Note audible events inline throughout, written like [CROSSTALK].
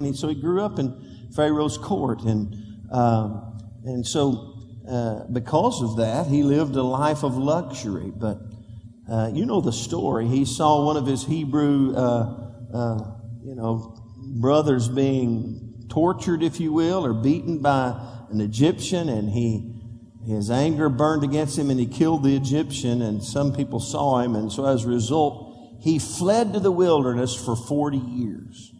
And so he grew up in Pharaoh's court. And, um, and so, uh, because of that, he lived a life of luxury. But, uh, you know the story. He saw one of his Hebrew, uh, uh you know, brothers being tortured, if you will, or beaten by an Egyptian, and he, his anger burned against him and he killed the Egyptian, and some people saw him, and so as a result, he fled to the wilderness for 40 years.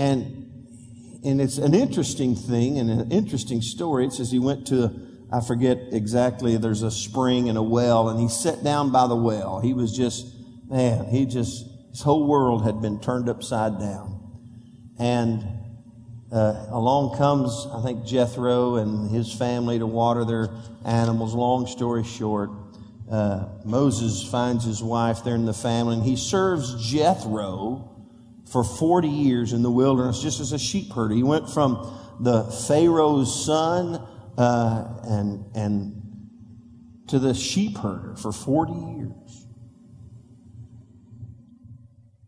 And, and it's an interesting thing and an interesting story. It says he went to, I forget exactly, there's a spring and a well, and he sat down by the well. He was just, man, he just, his whole world had been turned upside down. And uh, along comes, I think, Jethro and his family to water their animals. Long story short, uh, Moses finds his wife there in the family, and he serves Jethro for 40 years in the wilderness just as a sheep herder. He went from the Pharaoh's son uh, and, and to the sheep herder for 40 years.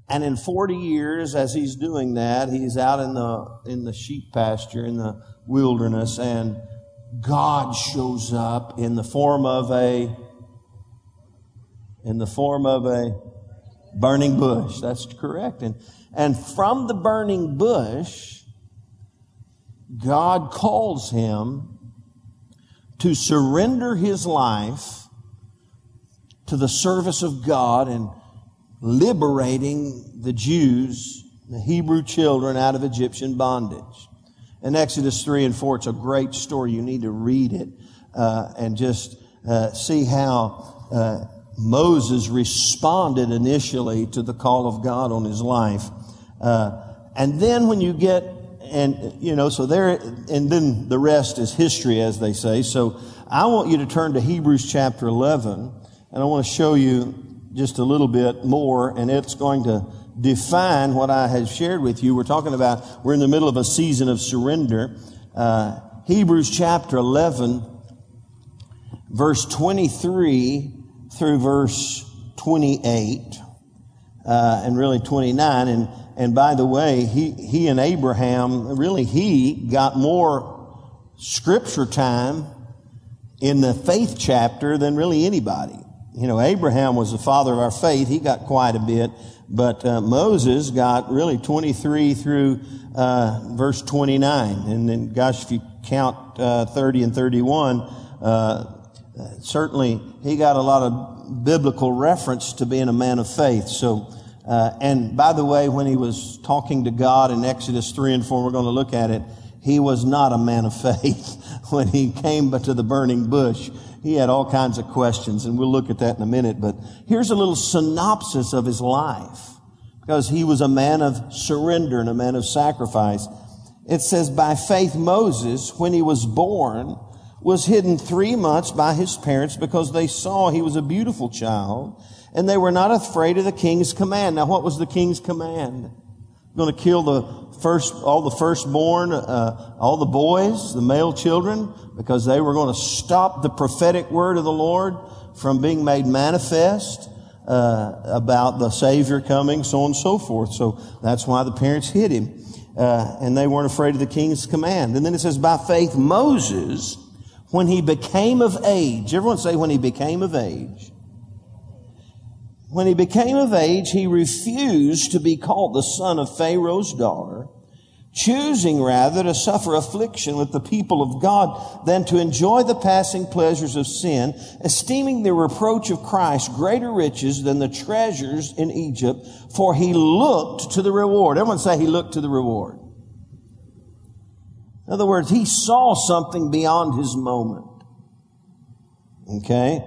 And in 40 years, as he's doing that, he's out in the, in the sheep pasture, in the wilderness, and God shows up in the form of a, in the form of a burning bush. That's correct. And, and from the burning bush, God calls him to surrender his life to the service of God and liberating the Jews, the Hebrew children out of Egyptian bondage. In Exodus 3 and 4, it's a great story. You need to read it uh, and just uh, see how uh, Moses responded initially to the call of God on his life. Uh, and then when you get, and, you know, so there, and then the rest is history, as they say. So I want you to turn to Hebrews chapter 11, and I want to show you just a little bit more, and it's going to define what I have shared with you. We're talking about, we're in the middle of a season of surrender. Uh, Hebrews chapter 11, verse 23 through verse 28, uh, and really 29. And and by the way, he, he and Abraham, really he got more scripture time in the faith chapter than really anybody. You know, Abraham was the father of our faith. He got quite a bit. But uh, Moses got really 23 through uh, verse 29. And then, gosh, if you count uh, 30 and 31, uh, certainly he got a lot of biblical reference to being a man of faith. So, uh, and by the way, when he was talking to God in Exodus 3 and 4, we're going to look at it, he was not a man of [LAUGHS] faith when he came to the burning bush. He had all kinds of questions, and we'll look at that in a minute. But here's a little synopsis of his life, because he was a man of surrender and a man of sacrifice. It says, by faith, Moses, when he was born, was hidden three months by his parents because they saw he was a beautiful child and they were not afraid of the king's command. Now, what was the king's command? Going to kill the first, all the firstborn, uh, all the boys, the male children, because they were going to stop the prophetic word of the Lord from being made manifest uh, about the Savior coming, so on and so forth. So that's why the parents hid him, uh, and they weren't afraid of the king's command. And then it says, by faith, Moses, when he became of age. Everyone say, when he became of age when he became of age, he refused to be called the son of Pharaoh's daughter, choosing rather to suffer affliction with the people of God than to enjoy the passing pleasures of sin, esteeming the reproach of Christ greater riches than the treasures in Egypt, for he looked to the reward. Everyone say he looked to the reward. In other words, he saw something beyond his moment. Okay?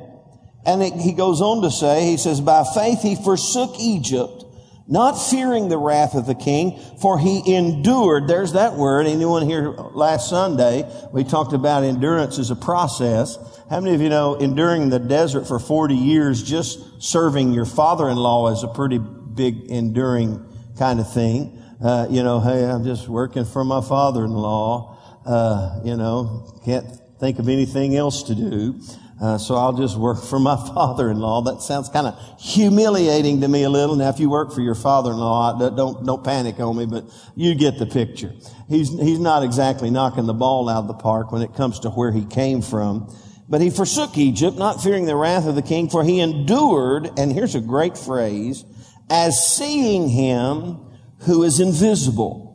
And it, he goes on to say, he says, by faith he forsook Egypt, not fearing the wrath of the king, for he endured. There's that word. Anyone here last Sunday, we talked about endurance as a process. How many of you know enduring the desert for 40 years, just serving your father-in-law is a pretty big enduring kind of thing? Uh, you know, hey, I'm just working for my father-in-law. Uh, you know, can't think of anything else to do. uh, so I'll just work for my [LAUGHS] father-in-law. That sounds kind of humiliating to me a little. Now, if you work for your father-in-law, don't, don't panic on me, but you get the picture. He's, he's not exactly knocking the ball out of the park when it comes to where he came from. But he forsook Egypt, not fearing the wrath of the king, for he endured, and here's a great phrase, as seeing him who is invisible.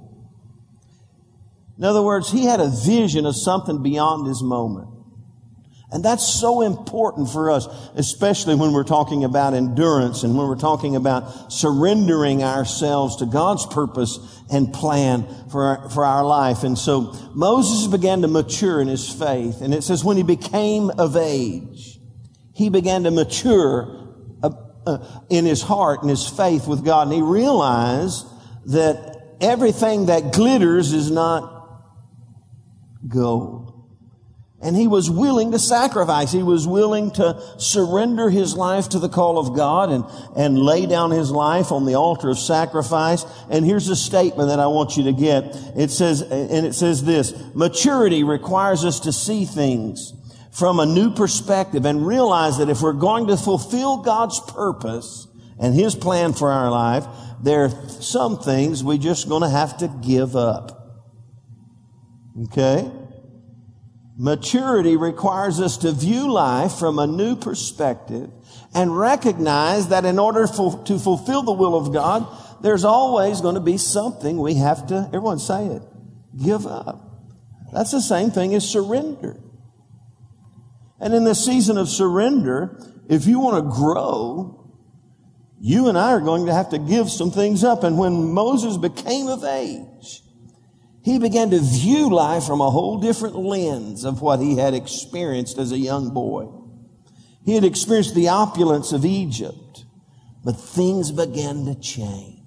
In other words, he had a vision of something beyond his moment. And that's so important for us, especially when we're talking about endurance and when we're talking about surrendering ourselves to God's purpose and plan for our, for our life. And so Moses began to mature in his faith. And it says when he became of age, he began to mature uh, uh, in his heart and his faith with God. And he realized that everything that glitters is not gold. And he was willing to sacrifice. He was willing to surrender his life to the call of God and, and lay down his life on the altar of sacrifice. And here's a statement that I want you to get. It says, and it says this, maturity requires us to see things from a new perspective and realize that if we're going to fulfill God's purpose and his plan for our life, there are some things we're just going to have to give up. Okay? Maturity requires us to view life from a new perspective and recognize that in order for, to fulfill the will of God, there's always going to be something we have to, everyone say it, give up. That's the same thing as surrender. And in this season of surrender, if you want to grow, you and I are going to have to give some things up. And when Moses became of age, he began to view life from a whole different lens of what he had experienced as a young boy. He had experienced the opulence of Egypt, but things began to change.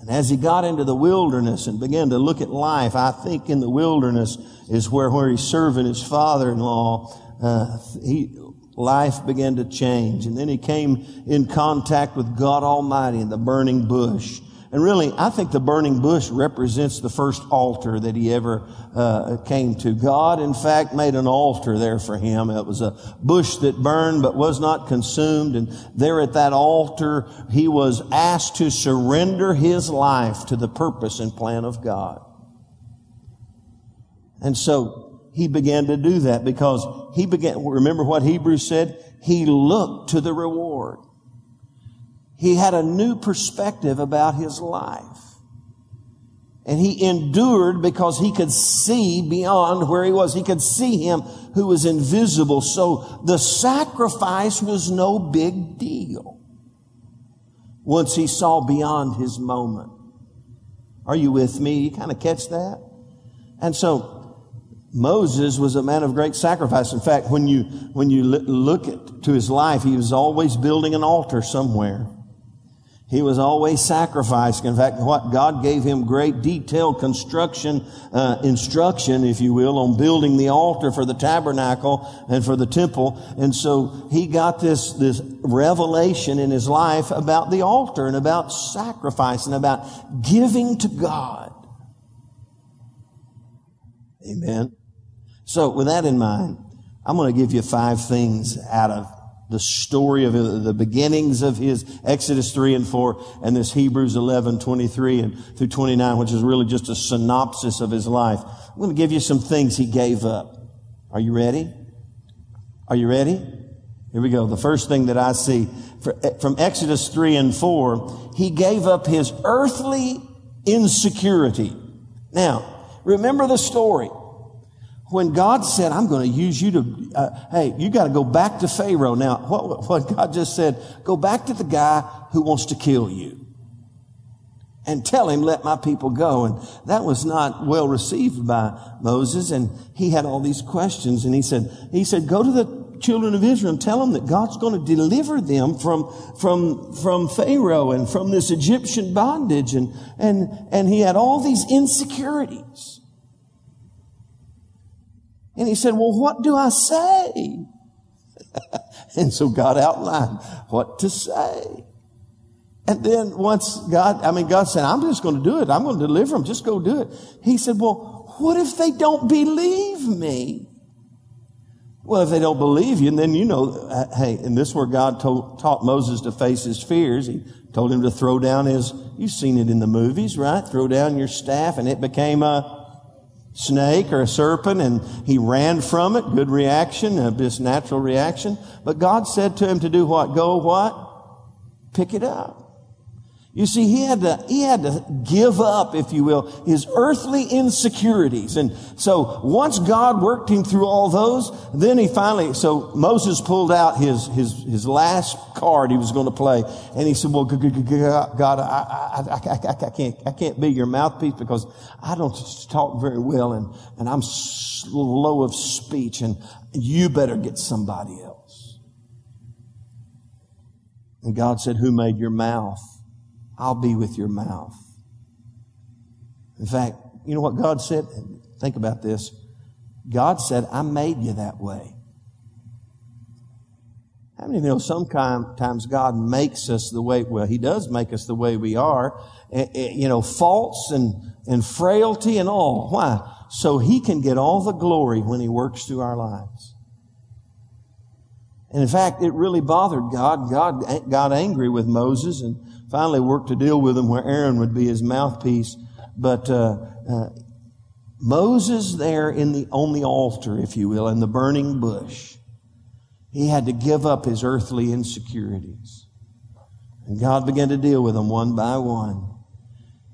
And as he got into the wilderness and began to look at life, I think in the wilderness is where, where he's serving his father-in-law, uh, he, life began to change. And then he came in contact with God Almighty in the burning bush. And really, I think the burning bush represents the first altar that he ever uh, came to. God, in fact, made an altar there for him. It was a bush that burned but was not consumed. And there at that altar, he was asked to surrender his life to the purpose and plan of God. And so he began to do that because he began, remember what Hebrews said? He looked to the reward he had a new perspective about his life. And he endured because he could see beyond where he was. He could see him who was invisible. So the sacrifice was no big deal once he saw beyond his moment. Are you with me? You kind of catch that? And so Moses was a man of great sacrifice. In fact, when you, when you look at, to his life, he was always building an altar somewhere. He was always sacrificing. In fact, what God gave him great detailed construction uh, instruction, if you will, on building the altar for the tabernacle and for the temple. And so he got this this revelation in his life about the altar and about sacrifice and about giving to God. Amen. So, with that in mind, I'm going to give you five things out of the story of uh, the beginnings of his Exodus 3 and 4 and this Hebrews 11, 23 and through 29, which is really just a synopsis of his life. I'm going to give you some things he gave up. Are you ready? Are you ready? Here we go. The first thing that I see eh, from Exodus 3 and 4, he gave up his earthly insecurity. Now, remember the story when God said, I'm going to use you to, uh, hey, you got to go back to Pharaoh. Now, what, what God just said, go back to the guy who wants to kill you and tell him, let my people go. And that was not well received by Moses. And he had all these questions. And he said, he said, go to the children of Israel and tell them that God's going to deliver them from, from, from Pharaoh and from this Egyptian bondage. And, and, and he had all these insecurities. And he said, well, what do I say? [LAUGHS] and so God outlined what to say. And then once God, I mean, God said, I'm just going to do it. I'm going to deliver them. Just go do it. He said, well, what if they don't believe me? Well, if they don't believe you, and then you know, uh, hey, and this is where God told, taught Moses to face his fears. He told him to throw down his, you've seen it in the movies, right? Throw down your staff and it became a snake or a serpent and he ran from it. Good reaction, this natural reaction. But God said to him to do what? Go what? Pick it up. You see, he had to, he had to give up, if you will, his earthly insecurities. And so once God worked him through all those, then he finally, so Moses pulled out his, his, his last card he was going to play. And he said, well, God, I, I, I, I, can't, I can't be your mouthpiece because I don't talk very well and, and I'm slow of speech and you better get somebody else. And God said, who made your mouth? I'll be with your mouth. In fact, you know what God said? Think about this. God said, I made you that way. How many of you know sometimes God makes us the way, well, He does make us the way we are, eh, eh, you know, faults and, and frailty and all. Why? So He can get all the glory when He works through our lives. And in fact, it really bothered God. God got angry with Moses and finally worked to deal with him where Aaron would be his mouthpiece. But uh, uh, Moses there in the on the altar, if you will, in the burning bush, he had to give up his earthly insecurities. And God began to deal with them one by one.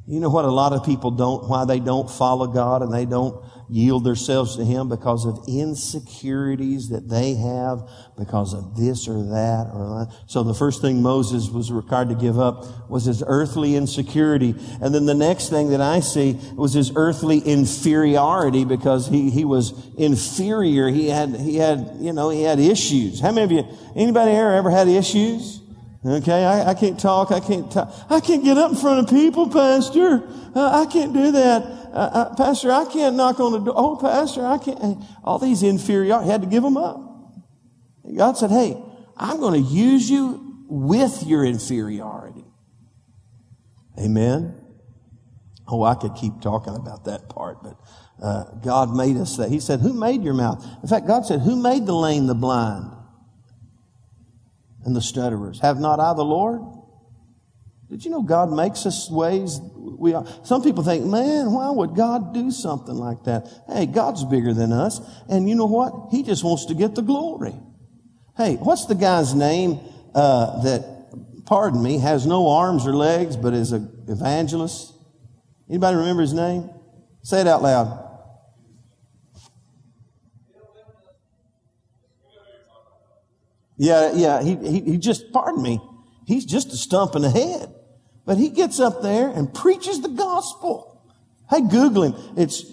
You know what a lot of people don't, why they don't follow God and they don't yield themselves to Him because of insecurities that they have because of this or that or that. So the first thing Moses was required to give up was his earthly insecurity. And then the next thing that I see was his earthly inferiority because he, he was inferior. He had, he had, you know, he had issues. How many of you, anybody here ever had issues? Okay, I, I, can't talk. I can't talk. I can't get up in front of people, Pastor. Uh, I can't do that. Uh, uh, Pastor, I can't knock on the door. Oh, Pastor, I can't. All these inferior, had to give them up. God said, hey, I'm going to use you with your inferiority. Amen. Oh, I could keep talking about that part, but uh, God made us that. He said, who made your mouth? In fact, God said, who made the lame, the blind? and the stutterers. Have not I the Lord? Did you know God makes us ways we are? Some people think, man, why would God do something like that? Hey, God's bigger than us. And you know what? He just wants to get the glory. Hey, what's the guy's name, uh, that, pardon me, has no arms or legs, but is an evangelist? Anybody remember his name? Say it out loud. Yeah, yeah, he, he, he just, pardon me, he's just a stump in the head. But he gets up there and preaches the gospel. Hey, Google him. It's,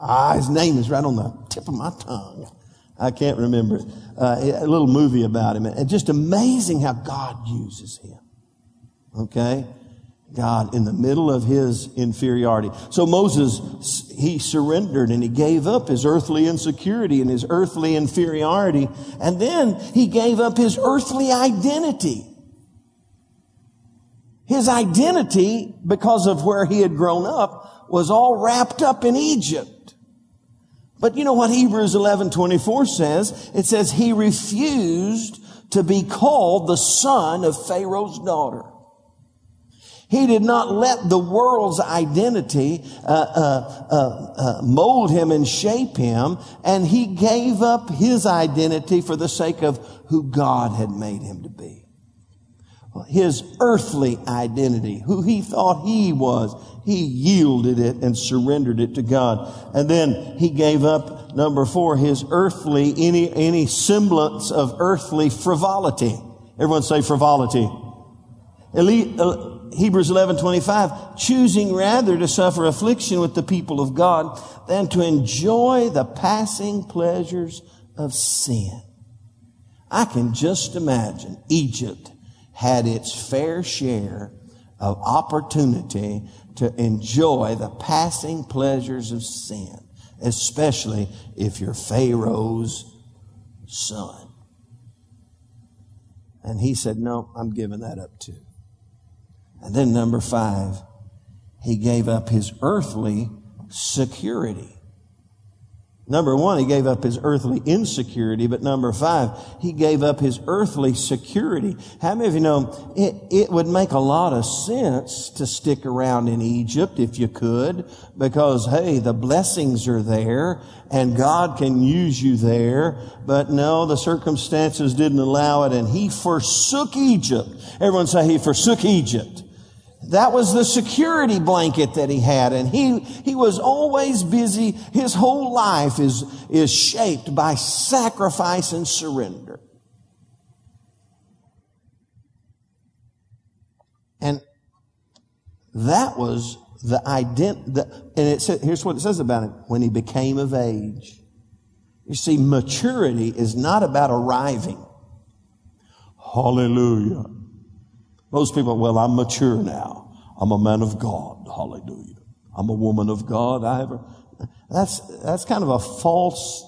ah, his name is right on the tip of my tongue. I can't remember it. Uh, a little movie about him. And just amazing how God uses him. Okay? God in the middle of his inferiority. So Moses, he surrendered and he gave up his earthly insecurity and his earthly inferiority. And then he gave up his earthly identity. His identity, because of where he had grown up, was all wrapped up in Egypt. But you know what Hebrews 11, 24 says? It says he refused to be called the son of Pharaoh's daughter. He did not let the world's identity uh, uh, uh, uh, mold him and shape him, and he gave up his identity for the sake of who God had made him to be. His earthly identity, who he thought he was, he yielded it and surrendered it to God. And then he gave up, number four, his earthly, any, any semblance of earthly frivolity. Everyone say frivolity. Uh, Hebrews 11, 25, choosing rather to suffer affliction with the people of God than to enjoy the passing pleasures of sin. I can just imagine Egypt had its fair share of opportunity to enjoy the passing pleasures of sin, especially if you're Pharaoh's son. And he said, no, I'm giving that up too. And then number five, he gave up his earthly security. Number one, he gave up his earthly insecurity, but number five, he gave up his earthly security. How many of you know it, it would make a lot of sense to stick around in Egypt if you could, because hey, the blessings are there and God can use you there. But no, the circumstances didn't allow it and he forsook Egypt. Everyone say he forsook Egypt. That was the security blanket that he had. And he, he was always busy. His whole life is, is shaped by sacrifice and surrender. And that was the ident, and it said, here's what it says about him. When he became of age. You see, maturity is not about arriving. Hallelujah. Most people, well, I'm mature now. I'm a man of God. Hallelujah. I'm a woman of God. I have a, that's, that's kind of a false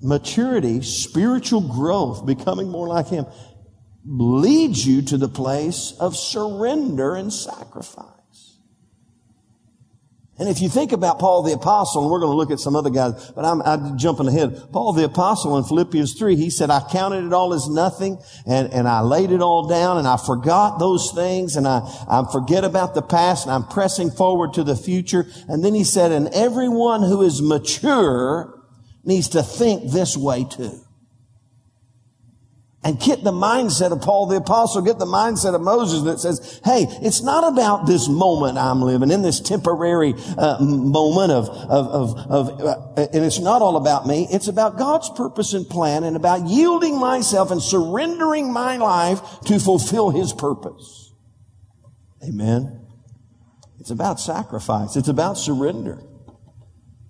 maturity, spiritual growth, becoming more like Him leads you to the place of surrender and sacrifice. And if you think about Paul the apostle, and we're going to look at some other guys, but I'm, I'm, jumping ahead. Paul the apostle in Philippians 3, he said, I counted it all as nothing and, and I laid it all down and I forgot those things and I, I forget about the past and I'm pressing forward to the future. And then he said, and everyone who is mature needs to think this way too and get the mindset of Paul the apostle, get the mindset of Moses that says, hey, it's not about this moment I'm living in, this temporary uh, moment of, of, of, of uh, and it's not all about me. It's about God's purpose and plan and about yielding myself and surrendering my life to fulfill his purpose. Amen. It's about sacrifice. It's about surrender.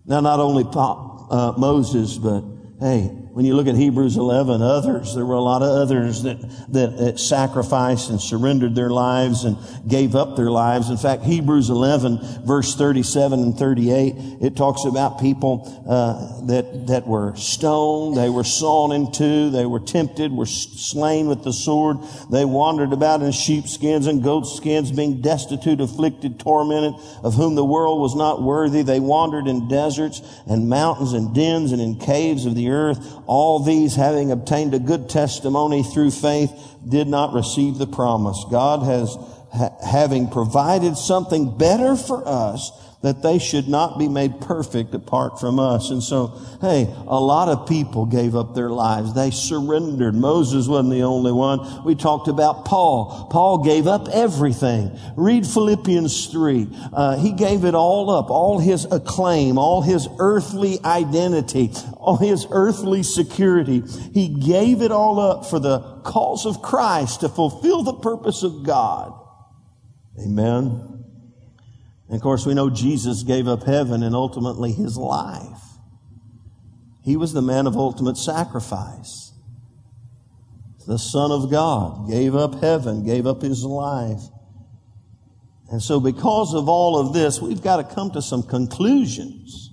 Now, not only Paul, uh, Moses, but hey, when you look at Hebrews 11, others, there were a lot of others that, that, sacrificed and surrendered their lives and gave up their lives. In fact, Hebrews 11, verse 37 and 38, it talks about people uh, that, that were stoned, they were sawn in two, they were tempted, were slain with the sword, they wandered about in sheepskins and goatskins, being destitute, afflicted, tormented, of whom the world was not worthy. They wandered in deserts and mountains and dens and in caves of the earth all these having obtained a good testimony through faith did not receive the promise. God has, ha- having provided something better for us, that they should not be made perfect apart from us. And so, hey, a lot of people gave up their lives. They surrendered. Moses wasn't the only one. We talked about Paul. Paul gave up everything. Read Philippians 3. Uh, he gave it all up, all his acclaim, all his earthly identity, all his earthly security. He gave it all up for the cause of Christ to fulfill the purpose of God. Amen. And of course, we know Jesus gave up heaven and ultimately his life. He was the man of ultimate sacrifice. The Son of God gave up heaven, gave up his life. And so, because of all of this, we've got to come to some conclusions.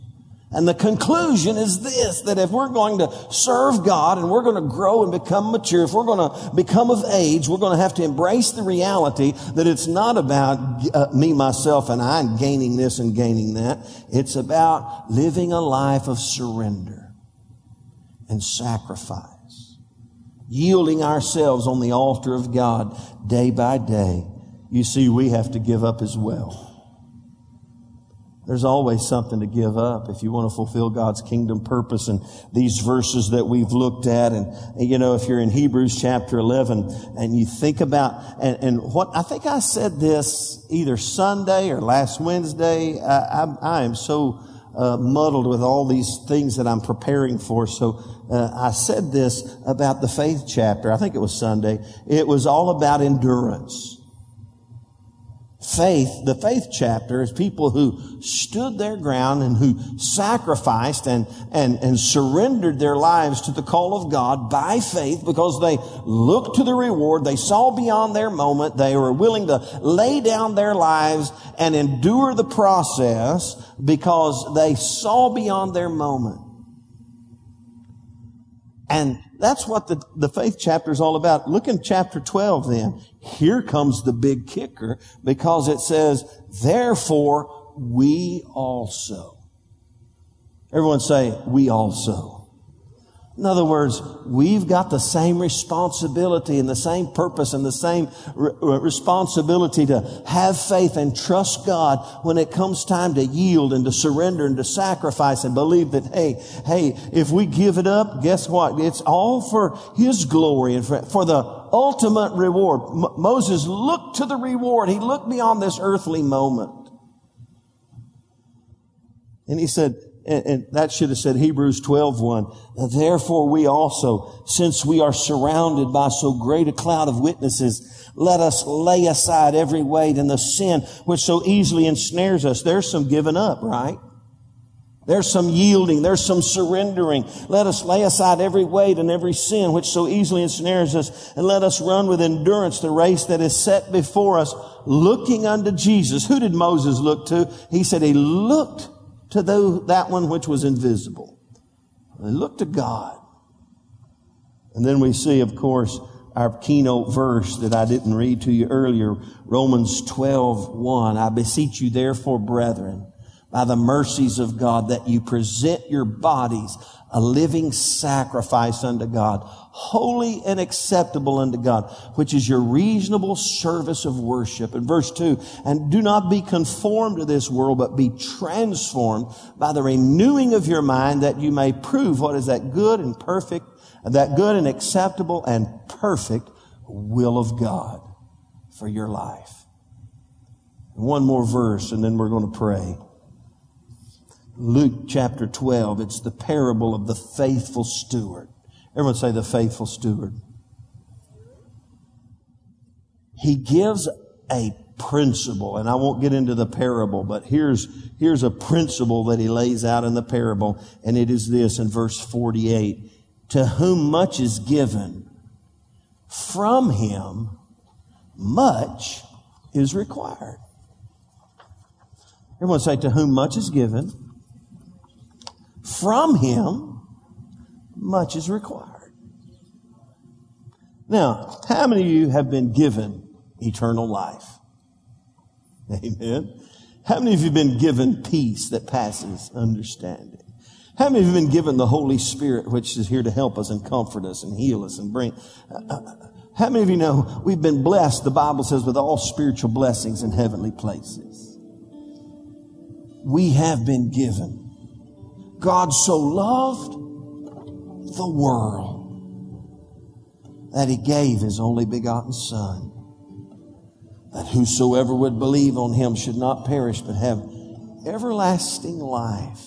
And the conclusion is this, that if we're going to serve God and we're going to grow and become mature, if we're going to become of age, we're going to have to embrace the reality that it's not about uh, me, myself, and I gaining this and gaining that. It's about living a life of surrender and sacrifice. Yielding ourselves on the altar of God day by day. You see, we have to give up as well. There's always something to give up if you want to fulfill God's kingdom purpose. And these verses that we've looked at, and, you know, if you're in Hebrews chapter 11 and you think about, and, and what, I think I said this either Sunday or last Wednesday. I, I, I am so uh, muddled with all these things that I'm preparing for. So uh, I said this about the faith chapter. I think it was Sunday. It was all about endurance faith, the faith chapter is people who stood their ground and who sacrificed and, and, and surrendered their lives to the call of God by faith because they looked to the reward. They saw beyond their moment. They were willing to lay down their lives and endure the process because they saw beyond their moment. And that's what the, the faith chapter is all about. Look in chapter 12 then. Here comes the big kicker because it says, therefore we also. Everyone say, we also. In other words, we've got the same responsibility and the same purpose and the same re- responsibility to have faith and trust God when it comes time to yield and to surrender and to sacrifice and believe that, hey, hey, if we give it up, guess what? It's all for His glory and for, for the ultimate reward. M- Moses looked to the reward. He looked beyond this earthly moment. And he said, and, and that should have said Hebrews 12, 1. Therefore we also, since we are surrounded by so great a cloud of witnesses, let us lay aside every weight and the sin which so easily ensnares us. There's some giving up, right? There's some yielding. There's some surrendering. Let us lay aside every weight and every sin which so easily ensnares us and let us run with endurance the race that is set before us, looking unto Jesus. Who did Moses look to? He said he looked to the, that one which was invisible. They look to God. And then we see, of course, our keynote verse that I didn't read to you earlier, Romans 12, 1. I beseech you therefore, brethren, by the mercies of God, that you present your bodies a living sacrifice unto God, holy and acceptable unto God, which is your reasonable service of worship. In verse two, and do not be conformed to this world, but be transformed by the renewing of your mind that you may prove what is that good and perfect, that good and acceptable and perfect will of God for your life. One more verse and then we're going to pray. Luke chapter 12. It's the parable of the faithful steward. Everyone say the faithful steward. He gives a principle, and I won't get into the parable, but here's, here's a principle that he lays out in the parable, and it is this in verse 48. To whom much is given, from him much is required. Everyone say, to whom much is given, from him, much is required. Now, how many of you have been given eternal life? Amen. How many of you have been given peace that passes understanding? How many of you have been given the Holy Spirit, which is here to help us and comfort us and heal us and bring? Uh, uh how many of you know we've been blessed, the Bible says, with all spiritual blessings in heavenly places? We have been given God so loved the world that he gave his only begotten son that whosoever would believe on him should not perish but have everlasting life.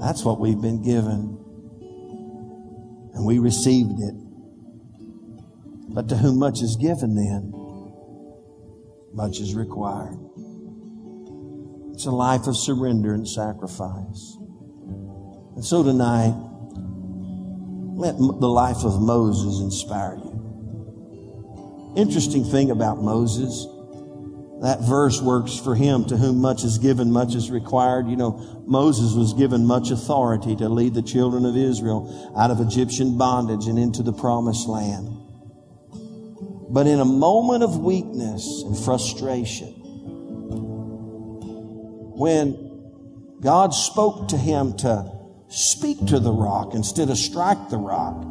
That's what we've been given. And we received it. But to whom much is given then, much is required. It's a life of surrender and sacrifice. And so tonight, let the life of Moses inspire you. Interesting thing about Moses, that verse works for him to whom much is given, much is required. You know, Moses was given much authority to lead the children of Israel out of Egyptian bondage and into the promised land. But in a moment of weakness and frustration, when God spoke to him to speak to the rock instead of strike the rock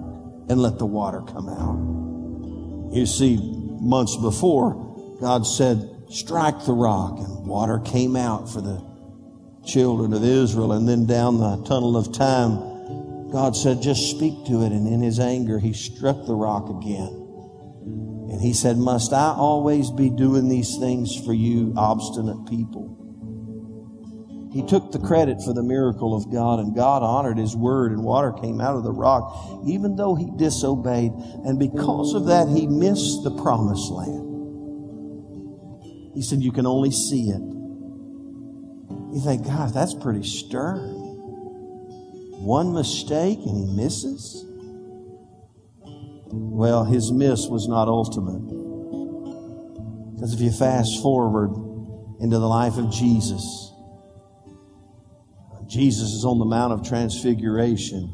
and let the water come out. You see, months before, God said, strike the rock and water came out for the children of Israel. And then down the tunnel of time, God said, just speak to it. And in his anger, he struck the rock again. And he said, must I always be doing these things for you obstinate people? He took the credit for the miracle of God, and God honored his word, and water came out of the rock, even though he disobeyed. And because of that, he missed the promised land. He said, You can only see it. You think, God, that's pretty stern. One mistake and he misses? Well, his miss was not ultimate. Because if you fast forward into the life of Jesus, Jesus is on the Mount of Transfiguration.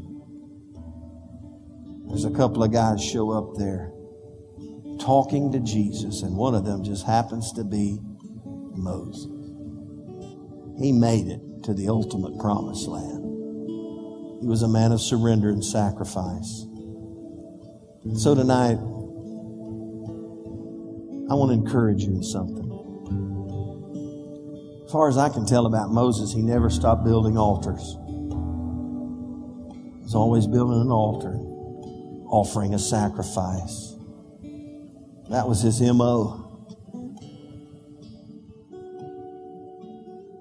There's a couple of guys show up there talking to Jesus, and one of them just happens to be Moses. He made it to the ultimate promised land. He was a man of surrender and sacrifice. So tonight, I want to encourage you in something. Far as I can tell about Moses, he never stopped building altars. He was always building an altar, offering a sacrifice. That was his MO.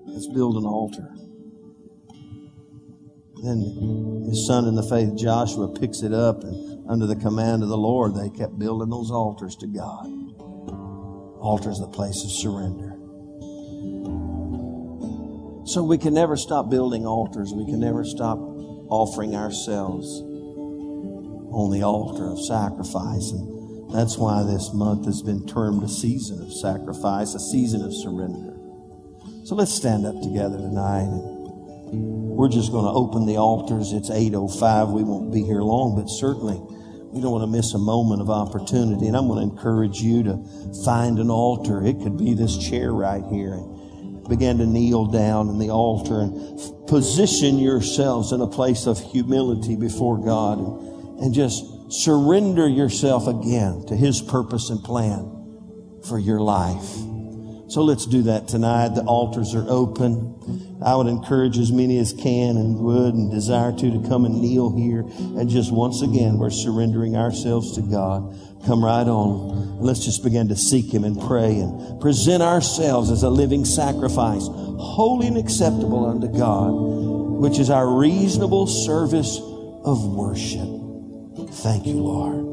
Let's build an altar. Then his son in the faith, Joshua, picks it up, and under the command of the Lord, they kept building those altars to God. Altars, the place of surrender. So we can never stop building altars. We can never stop offering ourselves on the altar of sacrifice. And that's why this month has been termed a season of sacrifice, a season of surrender. So let's stand up together tonight. We're just going to open the altars. It's 8.05. We won't be here long, but certainly we don't want to miss a moment of opportunity. And I'm going to encourage you to find an altar. It could be this chair right here. And begin to kneel down in the altar and position yourselves in a place of humility before God and, and just surrender yourself again to His purpose and plan for your life. So let's do that tonight. The altars are open. I would encourage as many as can and would and desire to to come and kneel here. And just once again, we're surrendering ourselves to God. Come right on. Let's just begin to seek Him and pray and present ourselves as a living sacrifice, holy and acceptable unto God, which is our reasonable service of worship. Thank you, Lord.